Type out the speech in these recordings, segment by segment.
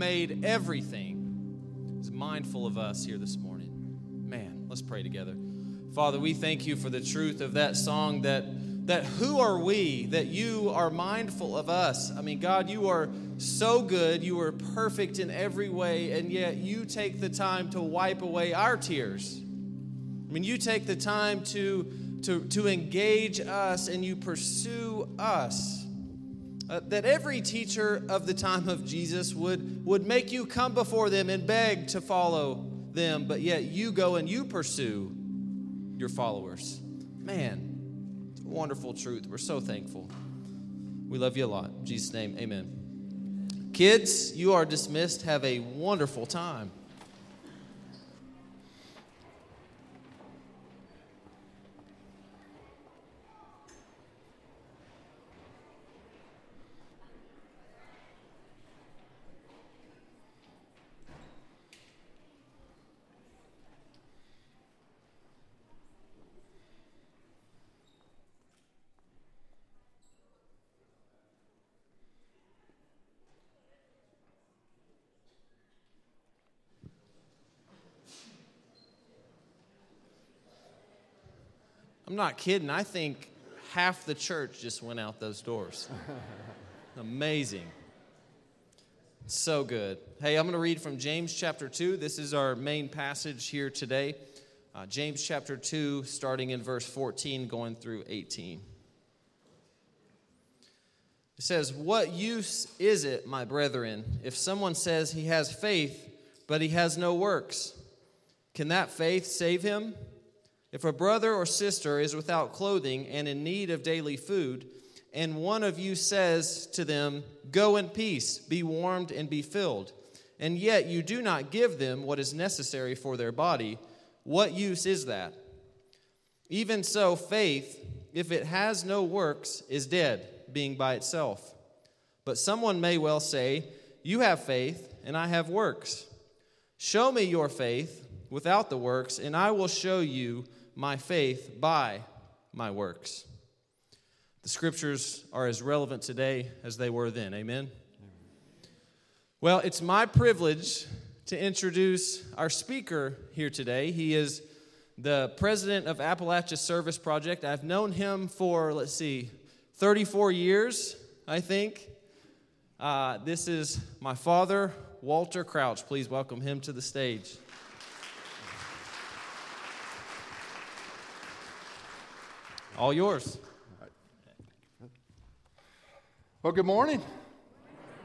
made everything, is mindful of us here this morning. Man, let's pray together. Father, we thank you for the truth of that song that that who are we that you are mindful of us? I mean, God, you are so good, you are perfect in every way, and yet you take the time to wipe away our tears. I mean, you take the time to, to, to engage us and you pursue us. Uh, that every teacher of the time of Jesus would, would make you come before them and beg to follow them, but yet you go and you pursue your followers. Man, wonderful truth. We're so thankful. We love you a lot. In Jesus' name, amen. Kids, you are dismissed. Have a wonderful time. I'm not kidding. I think half the church just went out those doors. Amazing. So good. Hey, I'm going to read from James chapter 2. This is our main passage here today. Uh, James chapter 2, starting in verse 14, going through 18. It says, What use is it, my brethren, if someone says he has faith, but he has no works? Can that faith save him? If a brother or sister is without clothing and in need of daily food, and one of you says to them, Go in peace, be warmed and be filled, and yet you do not give them what is necessary for their body, what use is that? Even so, faith, if it has no works, is dead, being by itself. But someone may well say, You have faith, and I have works. Show me your faith without the works, and I will show you my faith by my works. The scriptures are as relevant today as they were then. Amen? Well, it's my privilege to introduce our speaker here today. He is the president of Appalachia Service Project. I've known him for, let's see, 34 years, I think. Uh, this is my father, Walter Crouch. Please welcome him to the stage. All yours. Well, good morning.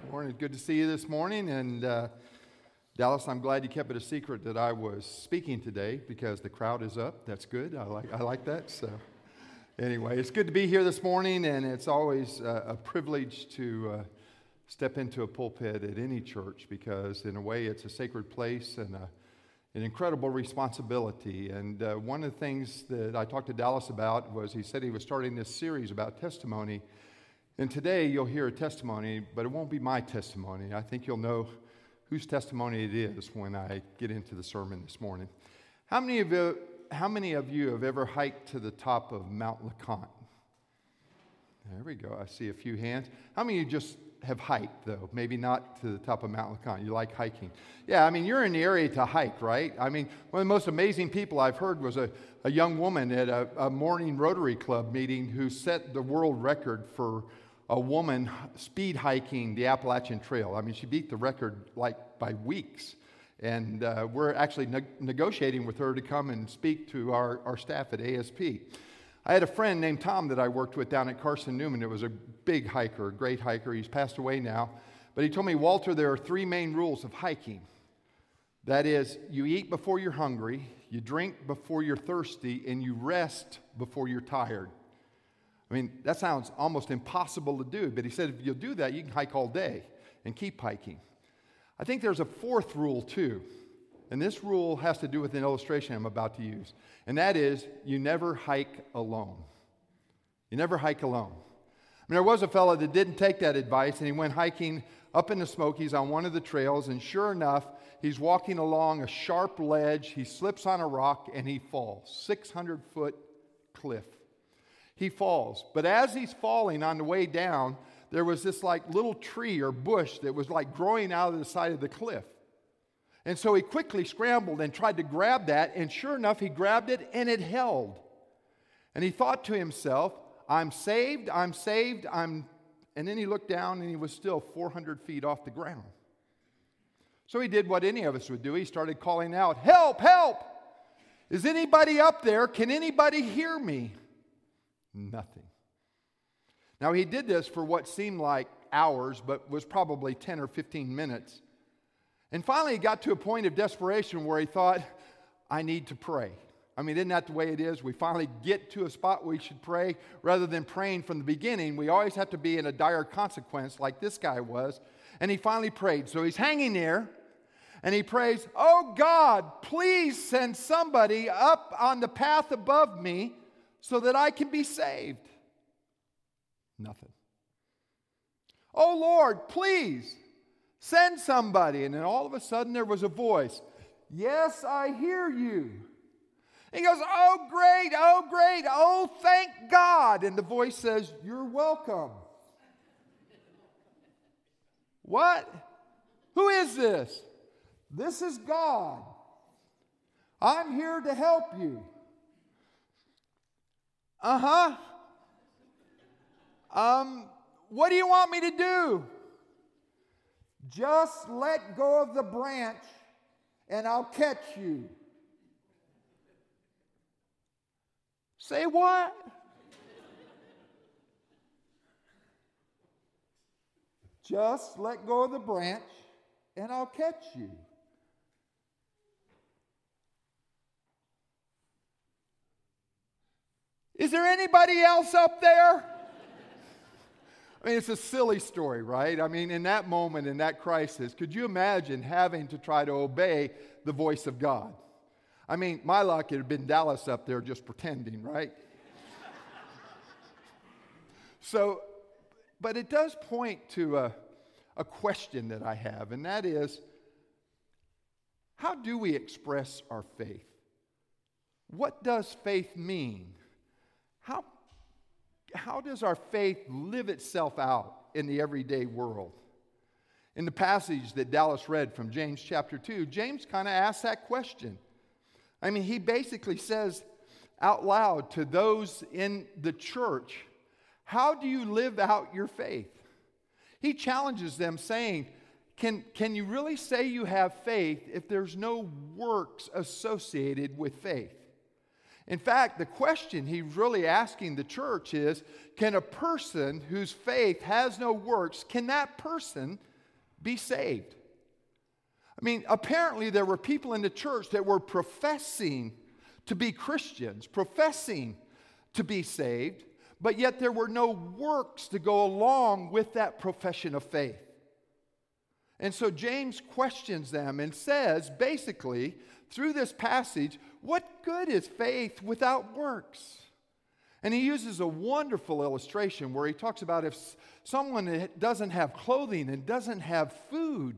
Good morning. Good to see you this morning. And uh, Dallas, I'm glad you kept it a secret that I was speaking today because the crowd is up. That's good. I like, I like that. So, anyway, it's good to be here this morning, and it's always uh, a privilege to uh, step into a pulpit at any church because, in a way, it's a sacred place and a an incredible responsibility. And uh, one of the things that I talked to Dallas about was he said he was starting this series about testimony. And today you'll hear a testimony, but it won't be my testimony. I think you'll know whose testimony it is when I get into the sermon this morning. How many of you, how many of you have ever hiked to the top of Mount LeConte? There we go. I see a few hands. How many of you just have hiked, though. Maybe not to the top of Mount LeConte. You like hiking. Yeah, I mean, you're in the area to hike, right? I mean, one of the most amazing people I've heard was a, a young woman at a, a morning Rotary Club meeting who set the world record for a woman speed hiking the Appalachian Trail. I mean, she beat the record like by weeks. And uh, we're actually ne- negotiating with her to come and speak to our, our staff at ASP. I had a friend named Tom that I worked with down at Carson Newman. It was a big hiker, a great hiker. He's passed away now. But he told me, Walter, there are three main rules of hiking. That is, you eat before you're hungry, you drink before you're thirsty, and you rest before you're tired. I mean, that sounds almost impossible to do, but he said if you'll do that, you can hike all day and keep hiking. I think there's a fourth rule too. And this rule has to do with an illustration I'm about to use. And that is you never hike alone. You never hike alone. I mean, there was a fellow that didn't take that advice and he went hiking up in the Smokies on one of the trails. And sure enough, he's walking along a sharp ledge. He slips on a rock and he falls 600 foot cliff. He falls. But as he's falling on the way down, there was this like little tree or bush that was like growing out of the side of the cliff. And so he quickly scrambled and tried to grab that, and sure enough, he grabbed it and it held. And he thought to himself, I'm saved, I'm saved, I'm. And then he looked down and he was still 400 feet off the ground. So he did what any of us would do. He started calling out, Help, help! Is anybody up there? Can anybody hear me? Nothing. Now, he did this for what seemed like hours, but was probably 10 or 15 minutes. And finally, he got to a point of desperation where he thought, I need to pray. I mean, isn't that the way it is? We finally get to a spot where we should pray rather than praying from the beginning. We always have to be in a dire consequence, like this guy was. And he finally prayed. So he's hanging there and he prays, Oh God, please send somebody up on the path above me so that I can be saved. Nothing. Oh Lord, please send somebody. And then all of a sudden there was a voice Yes, I hear you. He goes, Oh, great, oh, great, oh, thank God. And the voice says, You're welcome. what? Who is this? This is God. I'm here to help you. Uh huh. Um, what do you want me to do? Just let go of the branch and I'll catch you. Say what? Just let go of the branch and I'll catch you. Is there anybody else up there? I mean, it's a silly story, right? I mean, in that moment, in that crisis, could you imagine having to try to obey the voice of God? I mean, my luck, it had been Dallas up there just pretending, right? so, but it does point to a, a question that I have, and that is how do we express our faith? What does faith mean? How, how does our faith live itself out in the everyday world? In the passage that Dallas read from James chapter 2, James kind of asks that question. I mean, he basically says out loud to those in the church, How do you live out your faith? He challenges them, saying, can, can you really say you have faith if there's no works associated with faith? In fact, the question he's really asking the church is can a person whose faith has no works, can that person be saved? I mean, apparently there were people in the church that were professing to be Christians, professing to be saved, but yet there were no works to go along with that profession of faith. And so James questions them and says, basically, through this passage, what good is faith without works? And he uses a wonderful illustration where he talks about if someone doesn't have clothing and doesn't have food,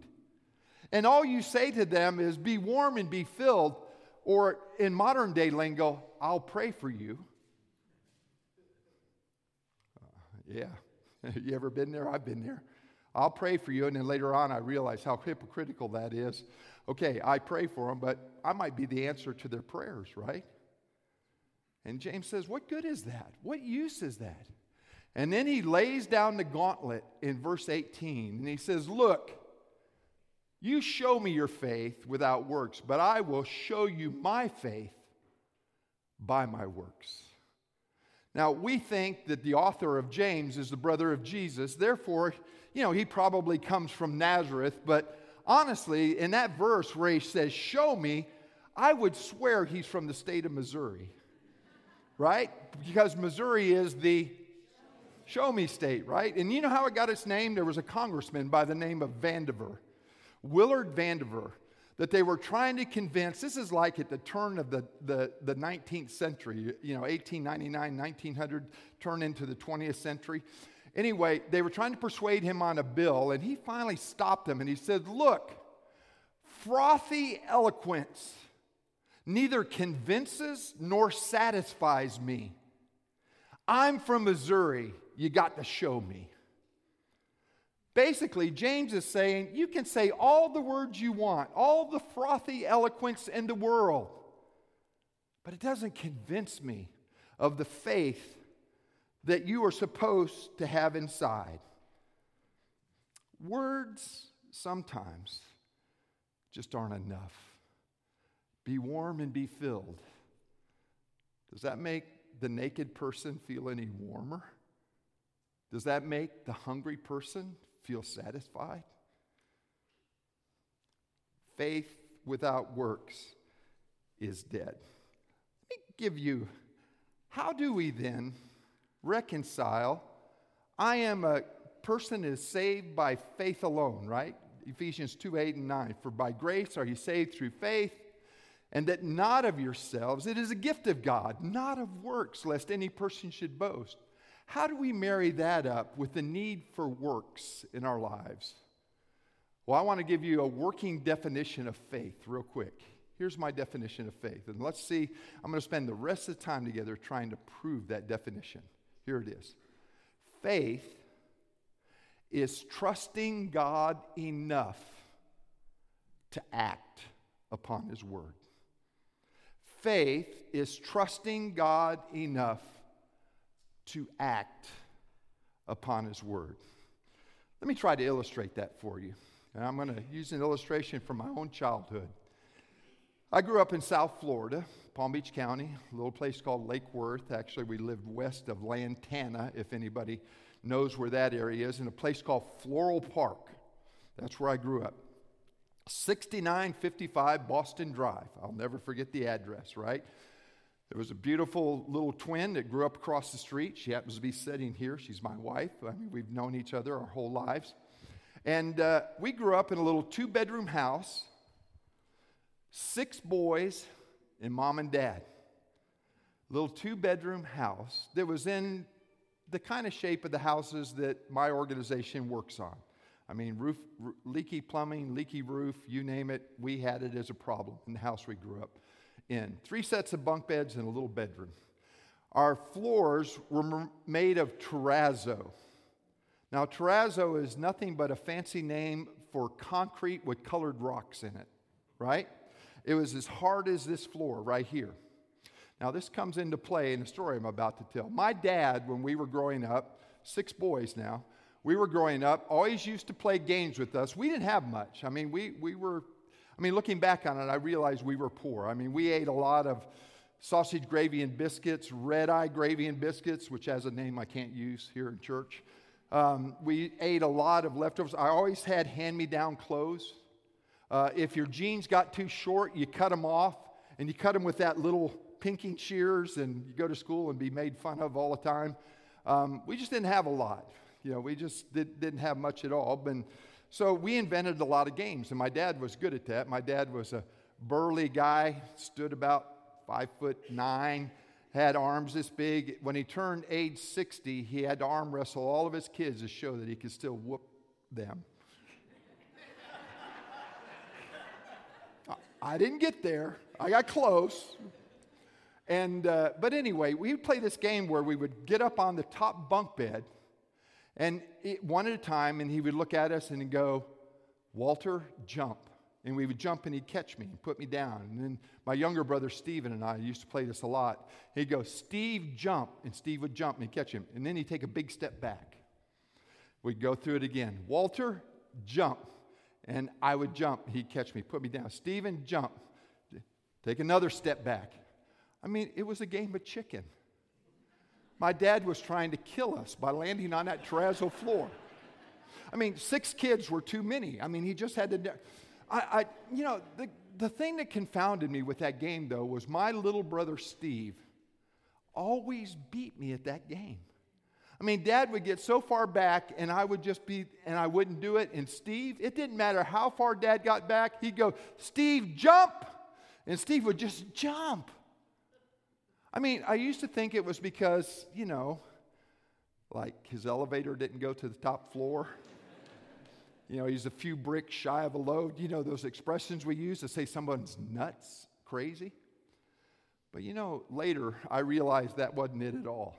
and all you say to them is, be warm and be filled, or in modern day lingo, I'll pray for you. Uh, yeah. you ever been there? I've been there. I'll pray for you. And then later on, I realize how hypocritical that is. Okay, I pray for them, but I might be the answer to their prayers, right? And James says, What good is that? What use is that? And then he lays down the gauntlet in verse 18 and he says, Look, you show me your faith without works, but I will show you my faith by my works. Now, we think that the author of James is the brother of Jesus. Therefore, you know, he probably comes from Nazareth. But honestly, in that verse where he says, Show me, I would swear he's from the state of Missouri. Right? Because Missouri is the show me state, right? And you know how it got its name? There was a congressman by the name of Vandiver, Willard Vandiver that they were trying to convince this is like at the turn of the, the, the 19th century you know 1899 1900 turn into the 20th century anyway they were trying to persuade him on a bill and he finally stopped them and he said look frothy eloquence neither convinces nor satisfies me i'm from missouri you got to show me Basically, James is saying you can say all the words you want, all the frothy eloquence in the world, but it doesn't convince me of the faith that you are supposed to have inside. Words sometimes just aren't enough. Be warm and be filled. Does that make the naked person feel any warmer? Does that make the hungry person feel satisfied? Faith without works is dead. Let me give you how do we then reconcile? I am a person is saved by faith alone, right? Ephesians 2 8 and 9. For by grace are you saved through faith, and that not of yourselves. It is a gift of God, not of works, lest any person should boast. How do we marry that up with the need for works in our lives? Well, I want to give you a working definition of faith, real quick. Here's my definition of faith. And let's see, I'm going to spend the rest of the time together trying to prove that definition. Here it is faith is trusting God enough to act upon His word. Faith is trusting God enough to act upon His word. Let me try to illustrate that for you. And I'm going to use an illustration from my own childhood. I grew up in South Florida, Palm Beach County, a little place called Lake Worth. Actually, we lived west of Lantana, if anybody knows where that area is, in a place called Floral Park. That's where I grew up. 6955 Boston Drive. I'll never forget the address, right? There was a beautiful little twin that grew up across the street. She happens to be sitting here. She's my wife. I mean, we've known each other our whole lives. And uh, we grew up in a little two bedroom house, six boys, and mom and dad. Little two bedroom house that was in the kind of shape of the houses that my organization works on. I mean, roof, r- leaky plumbing, leaky roof, you name it, we had it as a problem in the house we grew up in. Three sets of bunk beds and a little bedroom. Our floors were made of terrazzo. Now, terrazzo is nothing but a fancy name for concrete with colored rocks in it, right? It was as hard as this floor right here. Now, this comes into play in the story I'm about to tell. My dad, when we were growing up, six boys now, we were growing up, always used to play games with us. We didn't have much. I mean, we, we were, I mean, looking back on it, I realized we were poor. I mean, we ate a lot of sausage gravy and biscuits, red eye gravy and biscuits, which has a name I can't use here in church. Um, we ate a lot of leftovers. I always had hand me down clothes. Uh, if your jeans got too short, you cut them off, and you cut them with that little pinking shears and you go to school and be made fun of all the time. Um, we just didn't have a lot. You know, we just did, didn't have much at all. And so we invented a lot of games, and my dad was good at that. My dad was a burly guy, stood about five foot nine, had arms this big. When he turned age 60, he had to arm wrestle all of his kids to show that he could still whoop them. I didn't get there. I got close. And, uh, but anyway, we would play this game where we would get up on the top bunk bed and it, one at a time, and he would look at us and he'd go, Walter, jump. And we would jump and he'd catch me and put me down. And then my younger brother Steven and I used to play this a lot. He'd go, Steve, jump. And Steve would jump and he'd catch him. And then he'd take a big step back. We'd go through it again. Walter, jump. And I would jump. He'd catch me, put me down. Steven, jump. Take another step back. I mean, it was a game of chicken. My dad was trying to kill us by landing on that terrazzo floor. I mean, six kids were too many. I mean, he just had to. I, I, you know, the, the thing that confounded me with that game, though, was my little brother Steve always beat me at that game. I mean, dad would get so far back and I would just be, and I wouldn't do it. And Steve, it didn't matter how far dad got back, he'd go, Steve, jump! And Steve would just jump. I mean, I used to think it was because, you know, like his elevator didn't go to the top floor. You know, he's a few bricks shy of a load. You know, those expressions we use to say someone's nuts, crazy. But you know, later I realized that wasn't it at all.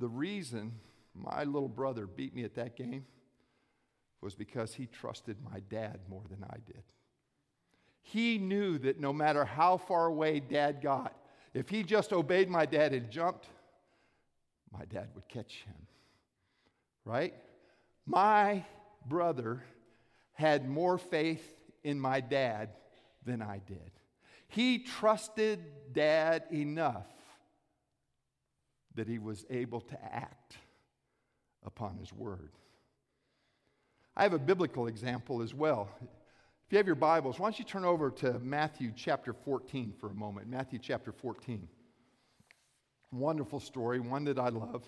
The reason my little brother beat me at that game was because he trusted my dad more than I did. He knew that no matter how far away dad got, if he just obeyed my dad and jumped, my dad would catch him. Right? My brother had more faith in my dad than I did. He trusted dad enough that he was able to act upon his word. I have a biblical example as well. If you have your Bibles, why don't you turn over to Matthew chapter 14 for a moment? Matthew chapter 14. Wonderful story, one that I love.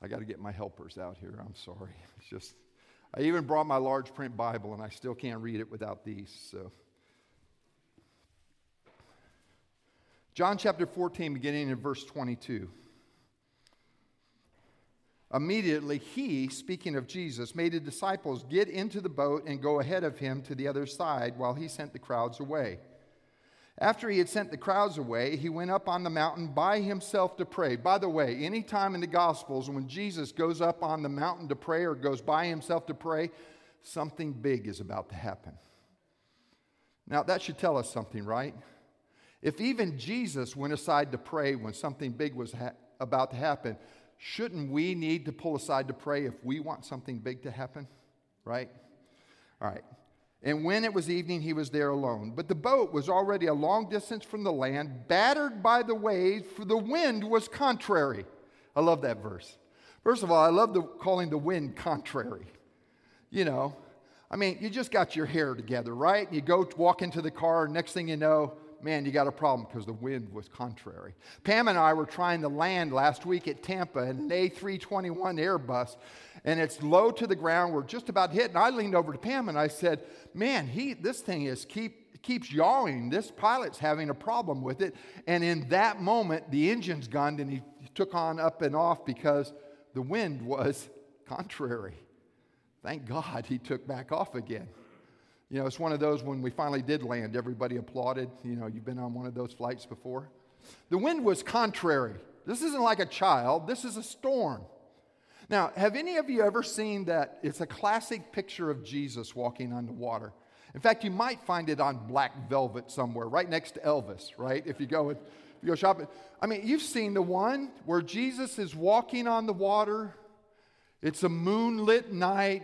I got to get my helpers out here. I'm sorry. It's just, I even brought my large print Bible and I still can't read it without these. So, John chapter 14, beginning in verse 22. Immediately, he, speaking of Jesus, made the disciples get into the boat and go ahead of him to the other side while he sent the crowds away. After he had sent the crowds away, he went up on the mountain by himself to pray. By the way, any time in the Gospels when Jesus goes up on the mountain to pray or goes by himself to pray, something big is about to happen. Now, that should tell us something, right? If even Jesus went aside to pray when something big was ha- about to happen, shouldn't we need to pull aside to pray if we want something big to happen? Right? All right. And when it was evening, he was there alone. But the boat was already a long distance from the land, battered by the waves, for the wind was contrary. I love that verse. First of all, I love the, calling the wind contrary. You know, I mean, you just got your hair together, right? You go walk into the car, next thing you know, man, you got a problem because the wind was contrary. Pam and I were trying to land last week at Tampa in an A321 Airbus, and it's low to the ground. We're just about hit. And I leaned over to Pam and I said, Man, he, this thing is keep, keeps yawing. This pilot's having a problem with it. And in that moment, the engine's gunned and he took on up and off because the wind was contrary. Thank God he took back off again. You know, it's one of those when we finally did land, everybody applauded. You know, you've been on one of those flights before. The wind was contrary. This isn't like a child, this is a storm. Now, have any of you ever seen that? It's a classic picture of Jesus walking on the water. In fact, you might find it on black velvet somewhere, right next to Elvis, right? If you go, if you go shopping. I mean, you've seen the one where Jesus is walking on the water. It's a moonlit night.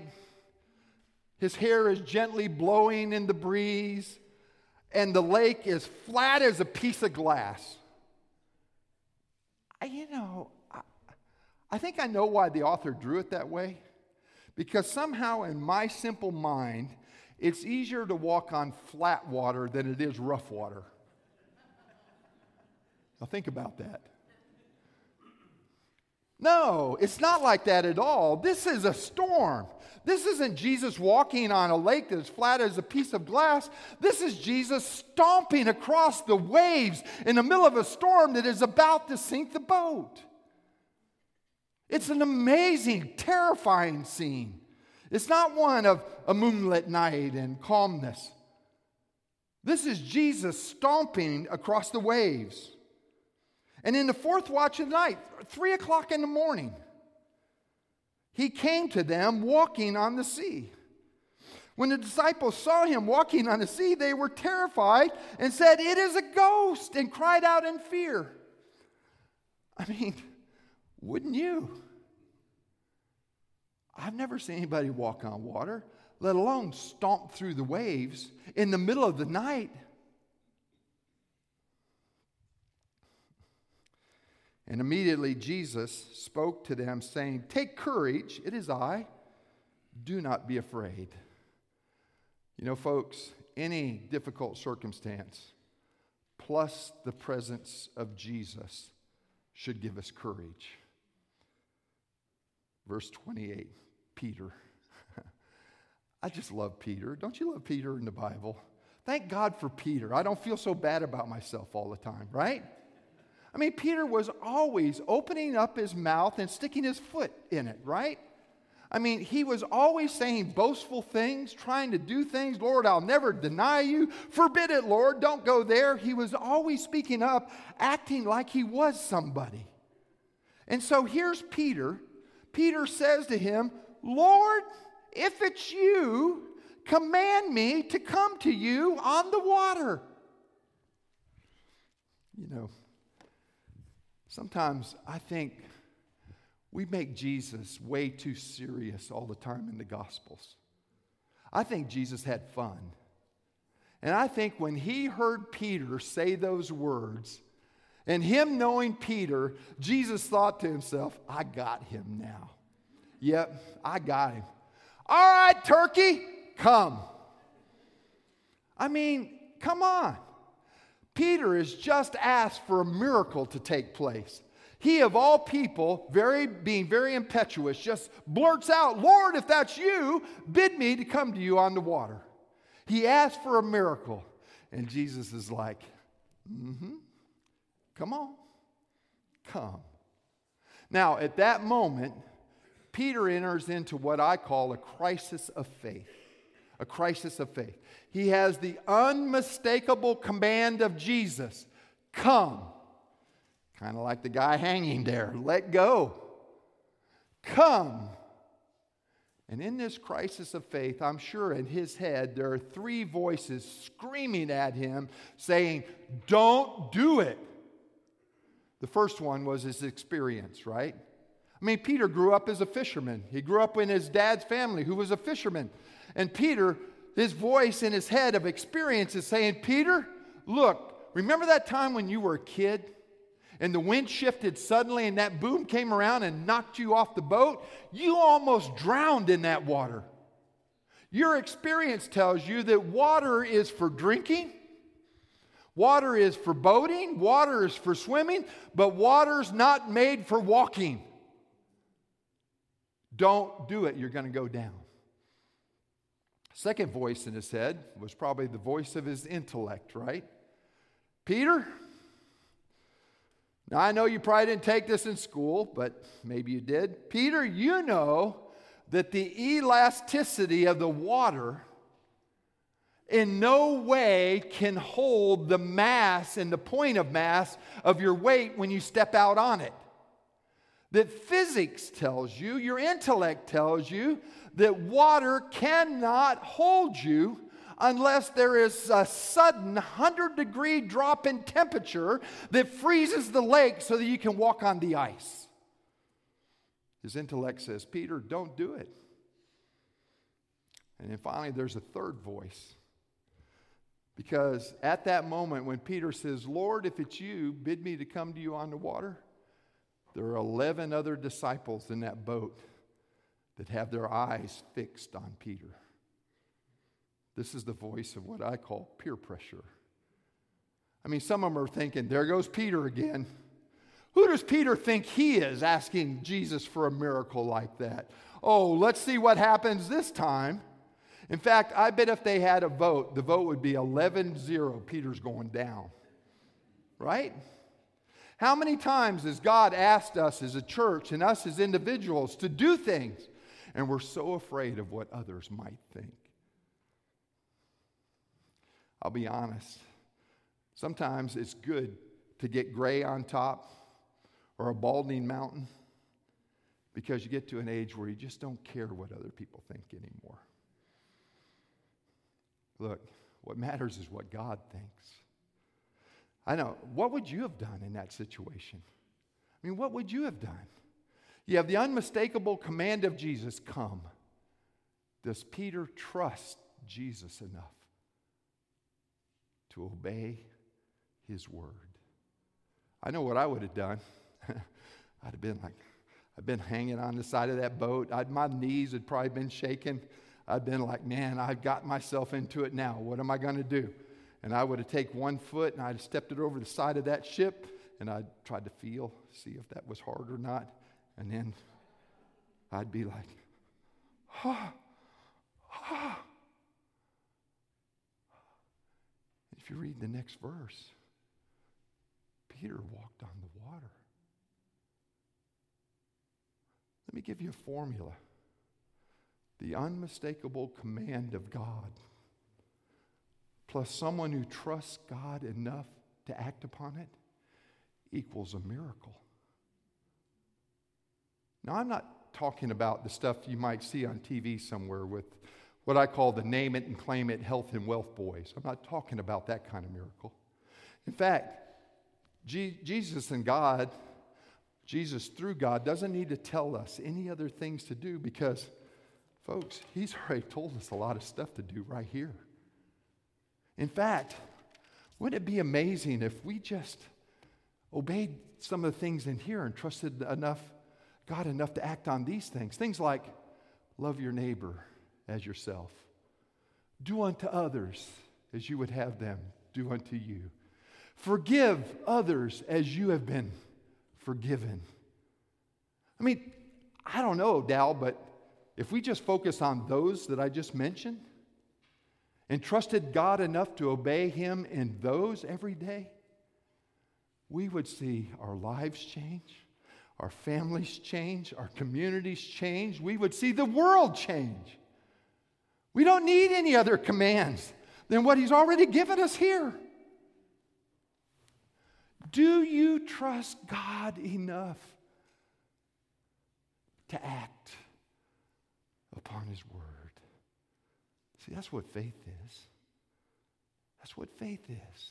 His hair is gently blowing in the breeze, and the lake is flat as a piece of glass. You know, I, I think I know why the author drew it that way. Because somehow, in my simple mind, it's easier to walk on flat water than it is rough water. Now, think about that. No, it's not like that at all. This is a storm. This isn't Jesus walking on a lake that's flat as a piece of glass. This is Jesus stomping across the waves in the middle of a storm that is about to sink the boat. It's an amazing, terrifying scene. It's not one of a moonlit night and calmness. This is Jesus stomping across the waves. And in the fourth watch of the night, three o'clock in the morning, he came to them walking on the sea. When the disciples saw him walking on the sea, they were terrified and said, It is a ghost, and cried out in fear. I mean, wouldn't you? I've never seen anybody walk on water, let alone stomp through the waves in the middle of the night. And immediately Jesus spoke to them, saying, Take courage, it is I. Do not be afraid. You know, folks, any difficult circumstance plus the presence of Jesus should give us courage. Verse 28, Peter. I just love Peter. Don't you love Peter in the Bible? Thank God for Peter. I don't feel so bad about myself all the time, right? I mean, Peter was always opening up his mouth and sticking his foot in it, right? I mean, he was always saying boastful things, trying to do things. Lord, I'll never deny you. Forbid it, Lord. Don't go there. He was always speaking up, acting like he was somebody. And so here's Peter. Peter says to him, Lord, if it's you, command me to come to you on the water. You know, sometimes I think we make Jesus way too serious all the time in the Gospels. I think Jesus had fun. And I think when he heard Peter say those words, and him knowing Peter, Jesus thought to himself, I got him now. Yep, I got him. All right, turkey, come. I mean, come on. Peter has just asked for a miracle to take place. He, of all people, very, being very impetuous, just blurts out, Lord, if that's you, bid me to come to you on the water. He asked for a miracle. And Jesus is like, mm hmm, come on, come. Now, at that moment, Peter enters into what I call a crisis of faith. A crisis of faith. He has the unmistakable command of Jesus come. Kind of like the guy hanging there, let go. Come. And in this crisis of faith, I'm sure in his head there are three voices screaming at him saying, Don't do it. The first one was his experience, right? I mean, Peter grew up as a fisherman. He grew up in his dad's family, who was a fisherman. And Peter, his voice in his head of experience is saying, Peter, look, remember that time when you were a kid and the wind shifted suddenly and that boom came around and knocked you off the boat? You almost drowned in that water. Your experience tells you that water is for drinking. Water is for boating, water is for swimming, but water's not made for walking. Don't do it, you're going to go down. Second voice in his head was probably the voice of his intellect, right? Peter, now I know you probably didn't take this in school, but maybe you did. Peter, you know that the elasticity of the water in no way can hold the mass and the point of mass of your weight when you step out on it that physics tells you, your intellect tells you, that water cannot hold you unless there is a sudden 100 degree drop in temperature that freezes the lake so that you can walk on the ice. His intellect says, Peter, don't do it. And then finally, there's a third voice. Because at that moment, when Peter says, Lord, if it's you, bid me to come to you on the water, there are 11 other disciples in that boat that have their eyes fixed on Peter. This is the voice of what I call peer pressure. I mean, some of them are thinking, there goes Peter again. Who does Peter think he is asking Jesus for a miracle like that? Oh, let's see what happens this time. In fact, I bet if they had a vote, the vote would be 11 0. Peter's going down. Right? How many times has God asked us as a church and us as individuals to do things, and we're so afraid of what others might think? I'll be honest. Sometimes it's good to get gray on top or a balding mountain because you get to an age where you just don't care what other people think anymore. Look, what matters is what God thinks. I know. What would you have done in that situation? I mean, what would you have done? You have the unmistakable command of Jesus come. Does Peter trust Jesus enough to obey his word? I know what I would have done. I'd have been like, I've been hanging on the side of that boat. I'd, my knees had probably been shaking. I'd been like, man, I've got myself into it now. What am I going to do? And I would have taken one foot and I'd have stepped it over the side of that ship and I'd tried to feel, see if that was hard or not. And then I'd be like, ah, ah. If you read the next verse, Peter walked on the water. Let me give you a formula the unmistakable command of God plus someone who trusts God enough to act upon it equals a miracle. Now, I'm not talking about the stuff you might see on TV somewhere with what I call the name it and claim it health and wealth boys. I'm not talking about that kind of miracle. In fact, G- Jesus and God, Jesus through God, doesn't need to tell us any other things to do because, folks, He's already told us a lot of stuff to do right here. In fact, wouldn't it be amazing if we just obeyed some of the things in here and trusted enough, God enough to act on these things? Things like love your neighbor as yourself, do unto others as you would have them do unto you. Forgive others as you have been forgiven. I mean, I don't know, Dal, but if we just focus on those that I just mentioned and trusted God enough to obey Him in those every day, we would see our lives change, our families change, our communities change. We would see the world change. We don't need any other commands than what He's already given us here. Do you trust God enough to act upon His word? See, that's what faith is. That's what faith is.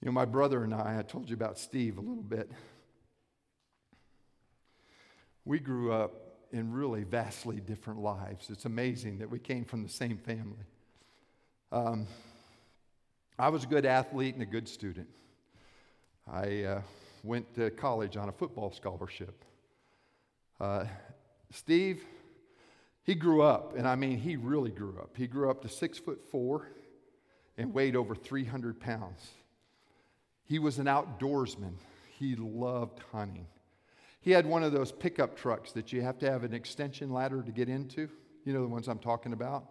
You know, my brother and I, I told you about Steve a little bit. We grew up in really vastly different lives. It's amazing that we came from the same family. Um, I was a good athlete and a good student. I uh, went to college on a football scholarship. Uh, Steve, he grew up, and I mean, he really grew up. He grew up to six foot four and weighed over 300 pounds. He was an outdoorsman. He loved hunting. He had one of those pickup trucks that you have to have an extension ladder to get into. You know the ones I'm talking about?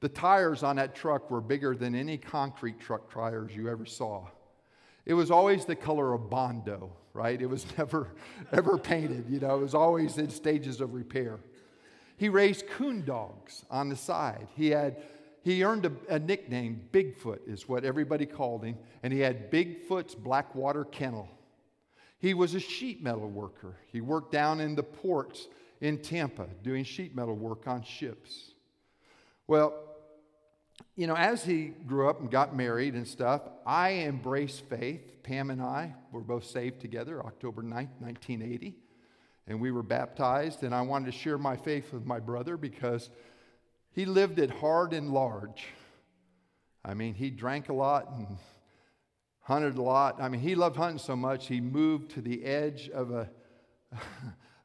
The tires on that truck were bigger than any concrete truck tires you ever saw. It was always the color of Bondo, right? It was never, ever painted, you know, it was always in stages of repair. He raised coon dogs on the side. He had he earned a, a, nickname, Bigfoot is what everybody called him, and he had Bigfoot's Blackwater Kennel. He was a sheet metal worker. He worked down in the ports in Tampa doing sheet metal work on ships. Well, you know, as he grew up and got married and stuff, I embraced faith. Pam and I were both saved together October 9th, 1980. And we were baptized, and I wanted to share my faith with my brother because he lived it hard and large. I mean, he drank a lot and hunted a lot. I mean, he loved hunting so much, he moved to the edge of a.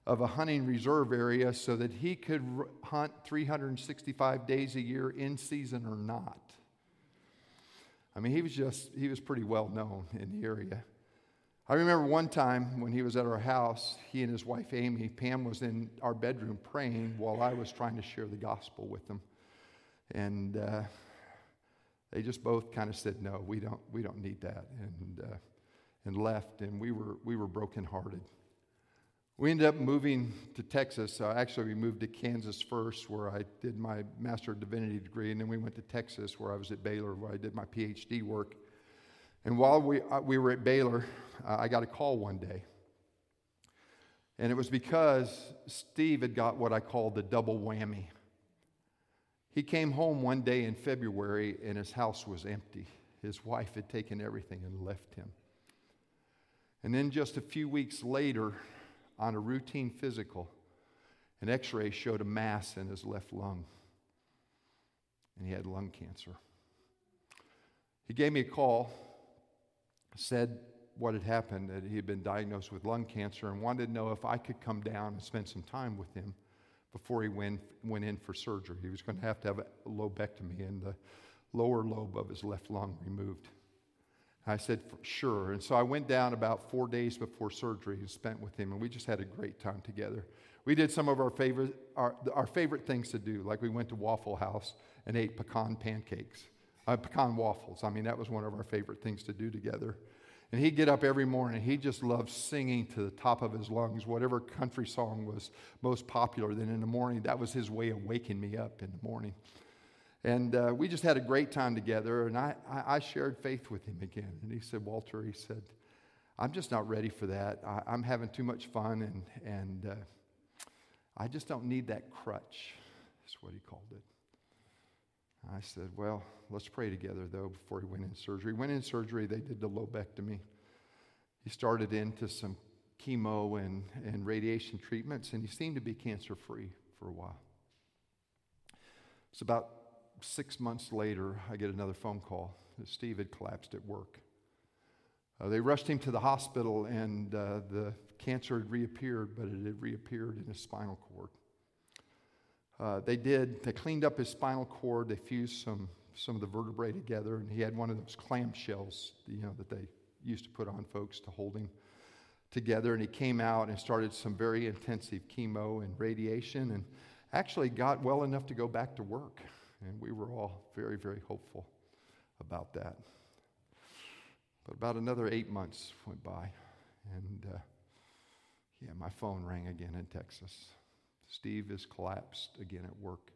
of a hunting reserve area so that he could hunt 365 days a year in season or not. I mean, he was just, he was pretty well known in the area. I remember one time when he was at our house, he and his wife Amy, Pam was in our bedroom praying while I was trying to share the gospel with them. And uh, they just both kind of said, no, we don't, we don't need that, and, uh, and left. And we were, we were brokenhearted. We ended up moving to Texas. Uh, actually, we moved to Kansas first, where I did my Master of Divinity degree, and then we went to Texas, where I was at Baylor, where I did my PhD work. And while we, uh, we were at Baylor, uh, I got a call one day. And it was because Steve had got what I call the double whammy. He came home one day in February, and his house was empty. His wife had taken everything and left him. And then just a few weeks later, on a routine physical, an x ray showed a mass in his left lung, and he had lung cancer. He gave me a call, said what had happened, that he had been diagnosed with lung cancer, and wanted to know if I could come down and spend some time with him before he went, went in for surgery. He was going to have to have a lobectomy and the lower lobe of his left lung removed. I said, sure. And so I went down about four days before surgery and spent with him, and we just had a great time together. We did some of our favorite, our, our favorite things to do, like we went to Waffle House and ate pecan pancakes, uh, pecan waffles. I mean, that was one of our favorite things to do together. And he'd get up every morning. He just loved singing to the top of his lungs, whatever country song was most popular. Then in the morning, that was his way of waking me up in the morning. And uh, we just had a great time together. And I, I, I shared faith with him again. And he said, Walter, he said, I'm just not ready for that. I, am having too much fun, and, and uh, I just don't need that crutch, is what he called it. I said, Well, let's pray together, though, before he went in surgery. Went in surgery, they did the lobectomy. He started into some chemo and, and radiation treatments, and he seemed to be cancer free for a while. It's about six months later, I get another phone call that Steve had collapsed at work. Uh, they rushed him to the hospital, and uh, the cancer had reappeared, but it had reappeared in his spinal cord. Uh, they did, they cleaned up his spinal cord, they fused some, some of the vertebrae together, and he had one of those clamshells, you know, that they used to put on folks to hold him together. And he came out and started some very intensive chemo and radiation, and actually got well enough to go back to work. And we were all very, very hopeful about that. But about another eight months went by, and uh, yeah, my phone rang again in Texas. Steve is collapsed again at work.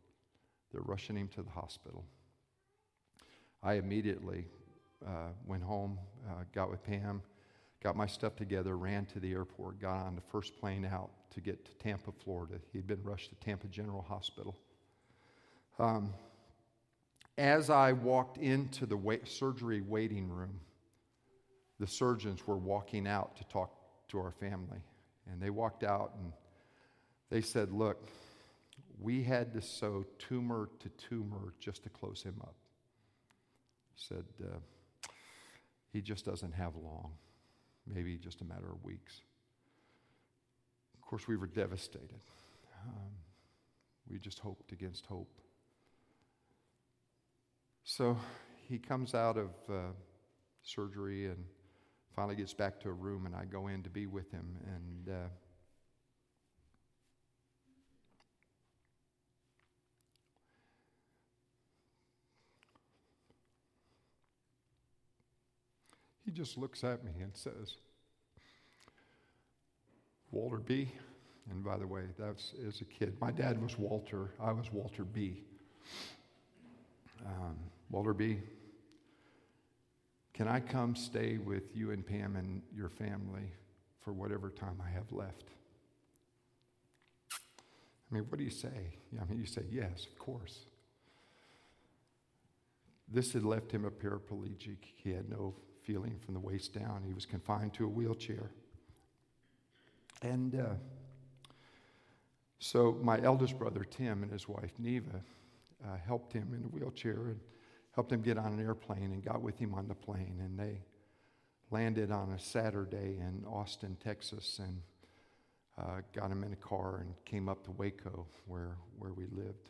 They're rushing him to the hospital. I immediately uh, went home, uh, got with Pam, got my stuff together, ran to the airport, got on the first plane out to get to Tampa, Florida. He'd been rushed to Tampa General Hospital. Um, as I walked into the wait, surgery waiting room, the surgeons were walking out to talk to our family. And they walked out and they said, Look, we had to sew tumor to tumor just to close him up. Said, uh, He just doesn't have long, maybe just a matter of weeks. Of course, we were devastated. Um, we just hoped against hope. So he comes out of uh, surgery and finally gets back to a room, and I go in to be with him. And uh, he just looks at me and says, Walter B. And by the way, that's as a kid. My dad was Walter. I was Walter B. Um, Walter B., can I come stay with you and Pam and your family for whatever time I have left? I mean, what do you say? I mean, you say, yes, of course. This had left him a paraplegic. He had no feeling from the waist down. He was confined to a wheelchair. And uh, so my eldest brother, Tim, and his wife, Neva, uh, helped him in a wheelchair and helped him get on an airplane and got with him on the plane. And they landed on a Saturday in Austin, Texas, and uh, got him in a car and came up to Waco, where, where we lived.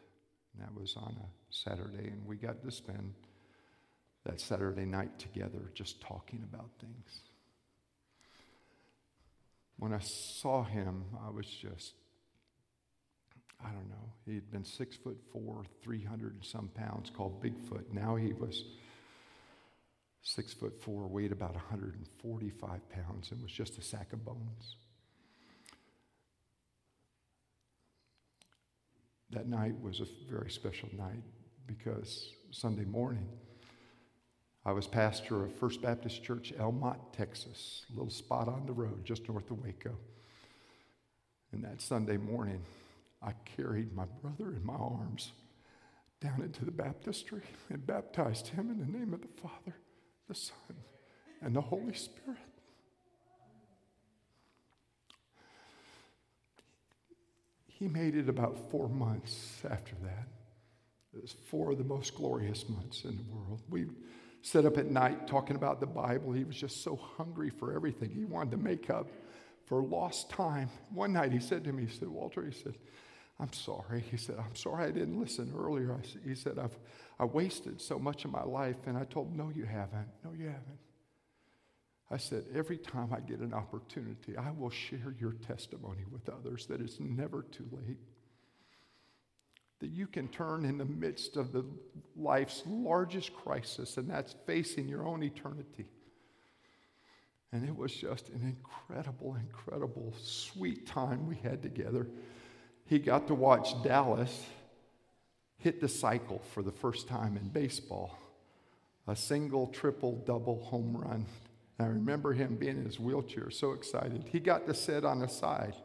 And that was on a Saturday, and we got to spend that Saturday night together just talking about things. When I saw him, I was just I don't know, he had been six foot four, 300 and some pounds, called Bigfoot. Now he was six foot four, weighed about 145 pounds, and was just a sack of bones. That night was a very special night because Sunday morning, I was pastor of First Baptist Church, Elm Mott, Texas, a little spot on the road just north of Waco. And that Sunday morning, I carried my brother in my arms down into the baptistry and baptized him in the name of the Father, the Son, and the Holy Spirit. He made it about four months after that. It was four of the most glorious months in the world. We sat up at night talking about the Bible. He was just so hungry for everything. He wanted to make up for lost time. One night he said to me, he said, Walter, he said, I'm sorry. He said, I'm sorry I didn't listen earlier. I, he said, I've I wasted so much of my life. And I told him, No, you haven't. No, you haven't. I said, Every time I get an opportunity, I will share your testimony with others that it's never too late. That you can turn in the midst of the life's largest crisis, and that's facing your own eternity. And it was just an incredible, incredible, sweet time we had together he got to watch Dallas hit the cycle for the first time in baseball a single, triple, double home run I remember him being in his wheelchair, so excited. He got to sit on the side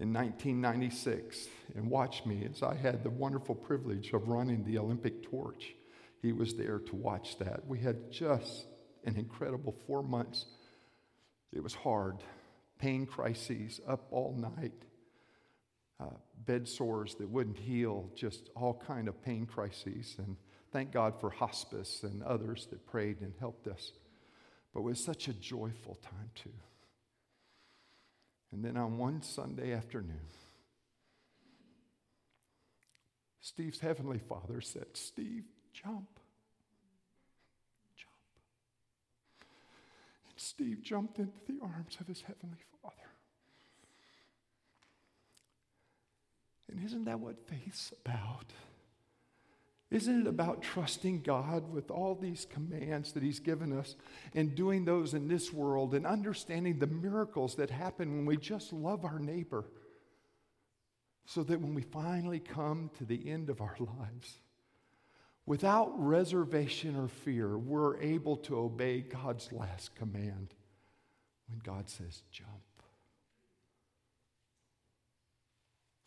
in 1996 and watched me as I had the wonderful privilege of running the Olympic torch. He was there to watch that. We had just an incredible four months. It was hard, pain crises, up all night, uh, bed sores that wouldn't heal, just all kind of pain crises. And thank God for hospice and others that prayed and helped us. But it was such a joyful time, too. And then on one Sunday afternoon, Steve's heavenly father said, Steve, jump. Jump. And Steve jumped into the arms of his heavenly father. And isn't that what faith's about? Isn't it about trusting God with all these commands that He's given us and doing those in this world and understanding the miracles that happen when we just love our neighbor? So that when we finally come to the end of our lives, without reservation or fear, we're able to obey God's last command when God says, jump.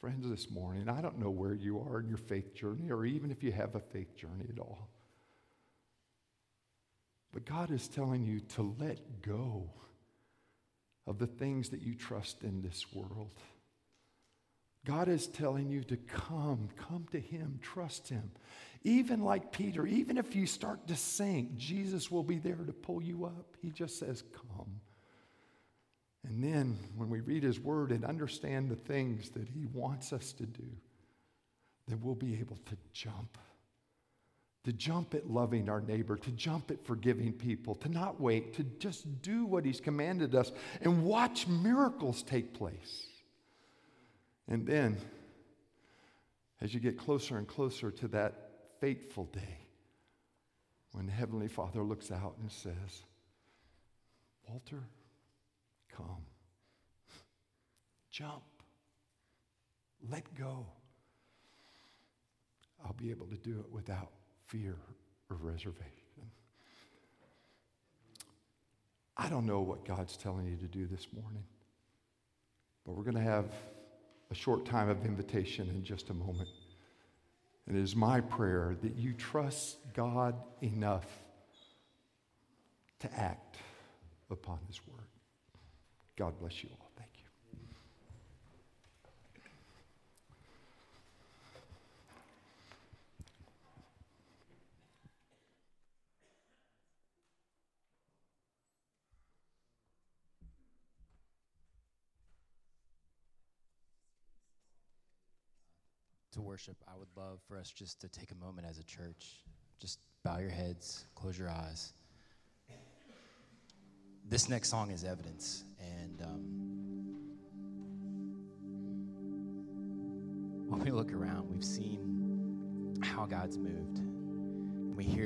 Friends, this morning, I don't know where you are in your faith journey or even if you have a faith journey at all. But God is telling you to let go of the things that you trust in this world. God is telling you to come, come to Him, trust Him. Even like Peter, even if you start to sink, Jesus will be there to pull you up. He just says, Come. And then when we read His Word and understand the things that He wants us to do, then we'll be able to jump. To jump at loving our neighbor, to jump at forgiving people, to not wait, to just do what He's commanded us and watch miracles take place. And then, as you get closer and closer to that fateful day, when the Heavenly Father looks out and says, Walter, Come. Jump. Let go. I'll be able to do it without fear or reservation. I don't know what God's telling you to do this morning, but we're going to have a short time of invitation in just a moment. And it is my prayer that you trust God enough to act upon His word. God bless you all. Thank you. To worship, I would love for us just to take a moment as a church. Just bow your heads, close your eyes. This next song is evidence, and um, when we look around, we've seen how God's moved. We hear